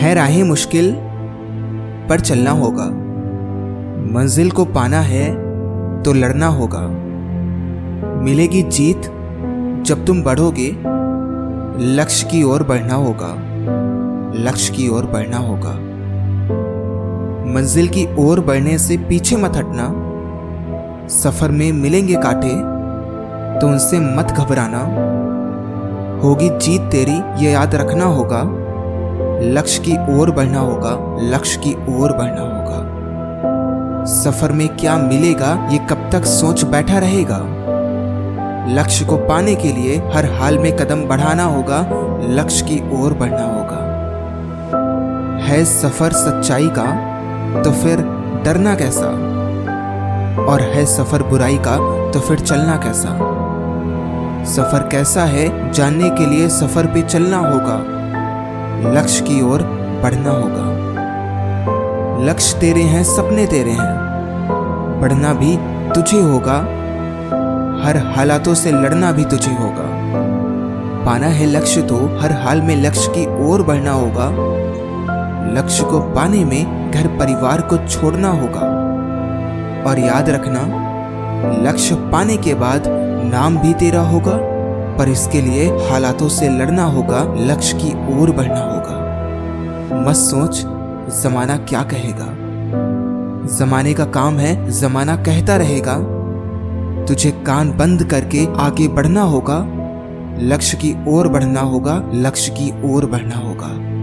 है राहें मुश्किल पर चलना होगा। मंजिल को पाना है तो लड़ना होगा। मिलेगी जीत, जब तुम बढ़ोगे, लक्ष्य की ओर बढ़ना होगा। लक्ष्य की ओर बढ़ना होगा। मंजिल की ओर बढ़ने से पीछे मत हटना। सफ़र में मिलेंगे कांटे तो उनसे मत घबराना। होगी जीत तेरी, ये याद रखना होगा। लक्ष्य की ओर बढ़ना होगा, लक्ष्य की ओर बढ़ना होगा। सफ़र में क्या मिलेगा, ये कब तक सोच बैठा रहेगा? लक्ष्य को पाने के लिए हर हाल में कदम बढ़ाना होगा, लक्ष्य की ओर बढ़ना होगा। है सफ़र सच्चाई का तो फिर डरना कैसा? और है सफ़र बुराई का तो फिर चलना कैसा? सफ़र कैसा है, जानने के लिए सफ़र पे चलना होगा। लक्ष्य की ओर बढ़ना होगा। लक्ष्य तेरे हैं, सपने तेरे हैं। बढ़ना भी तुझे होगा। हर हालातों से लड़ना भी तुझे होगा। पाना है लक्ष्य तो हर हाल में लक्ष्य की ओर बढ़ना होगा। लक्ष्य को पाने में घर परिवार को छोड़ना होगा। और याद रखना, लक्ष्य पाने के बाद नाम भी तेरा होगा। पर इसके लिए हालातों से लड़ना होगा, लक्ष्य की ओर बढ़ना होगा। मत सोच, जमाना क्या कहेगा? जमाने का काम है, जमाना कहता रहेगा। तुझे कान बंद करके आगे बढ़ना होगा, लक्ष्य की ओर बढ़ना होगा, लक्ष्य की ओर बढ़ना होगा।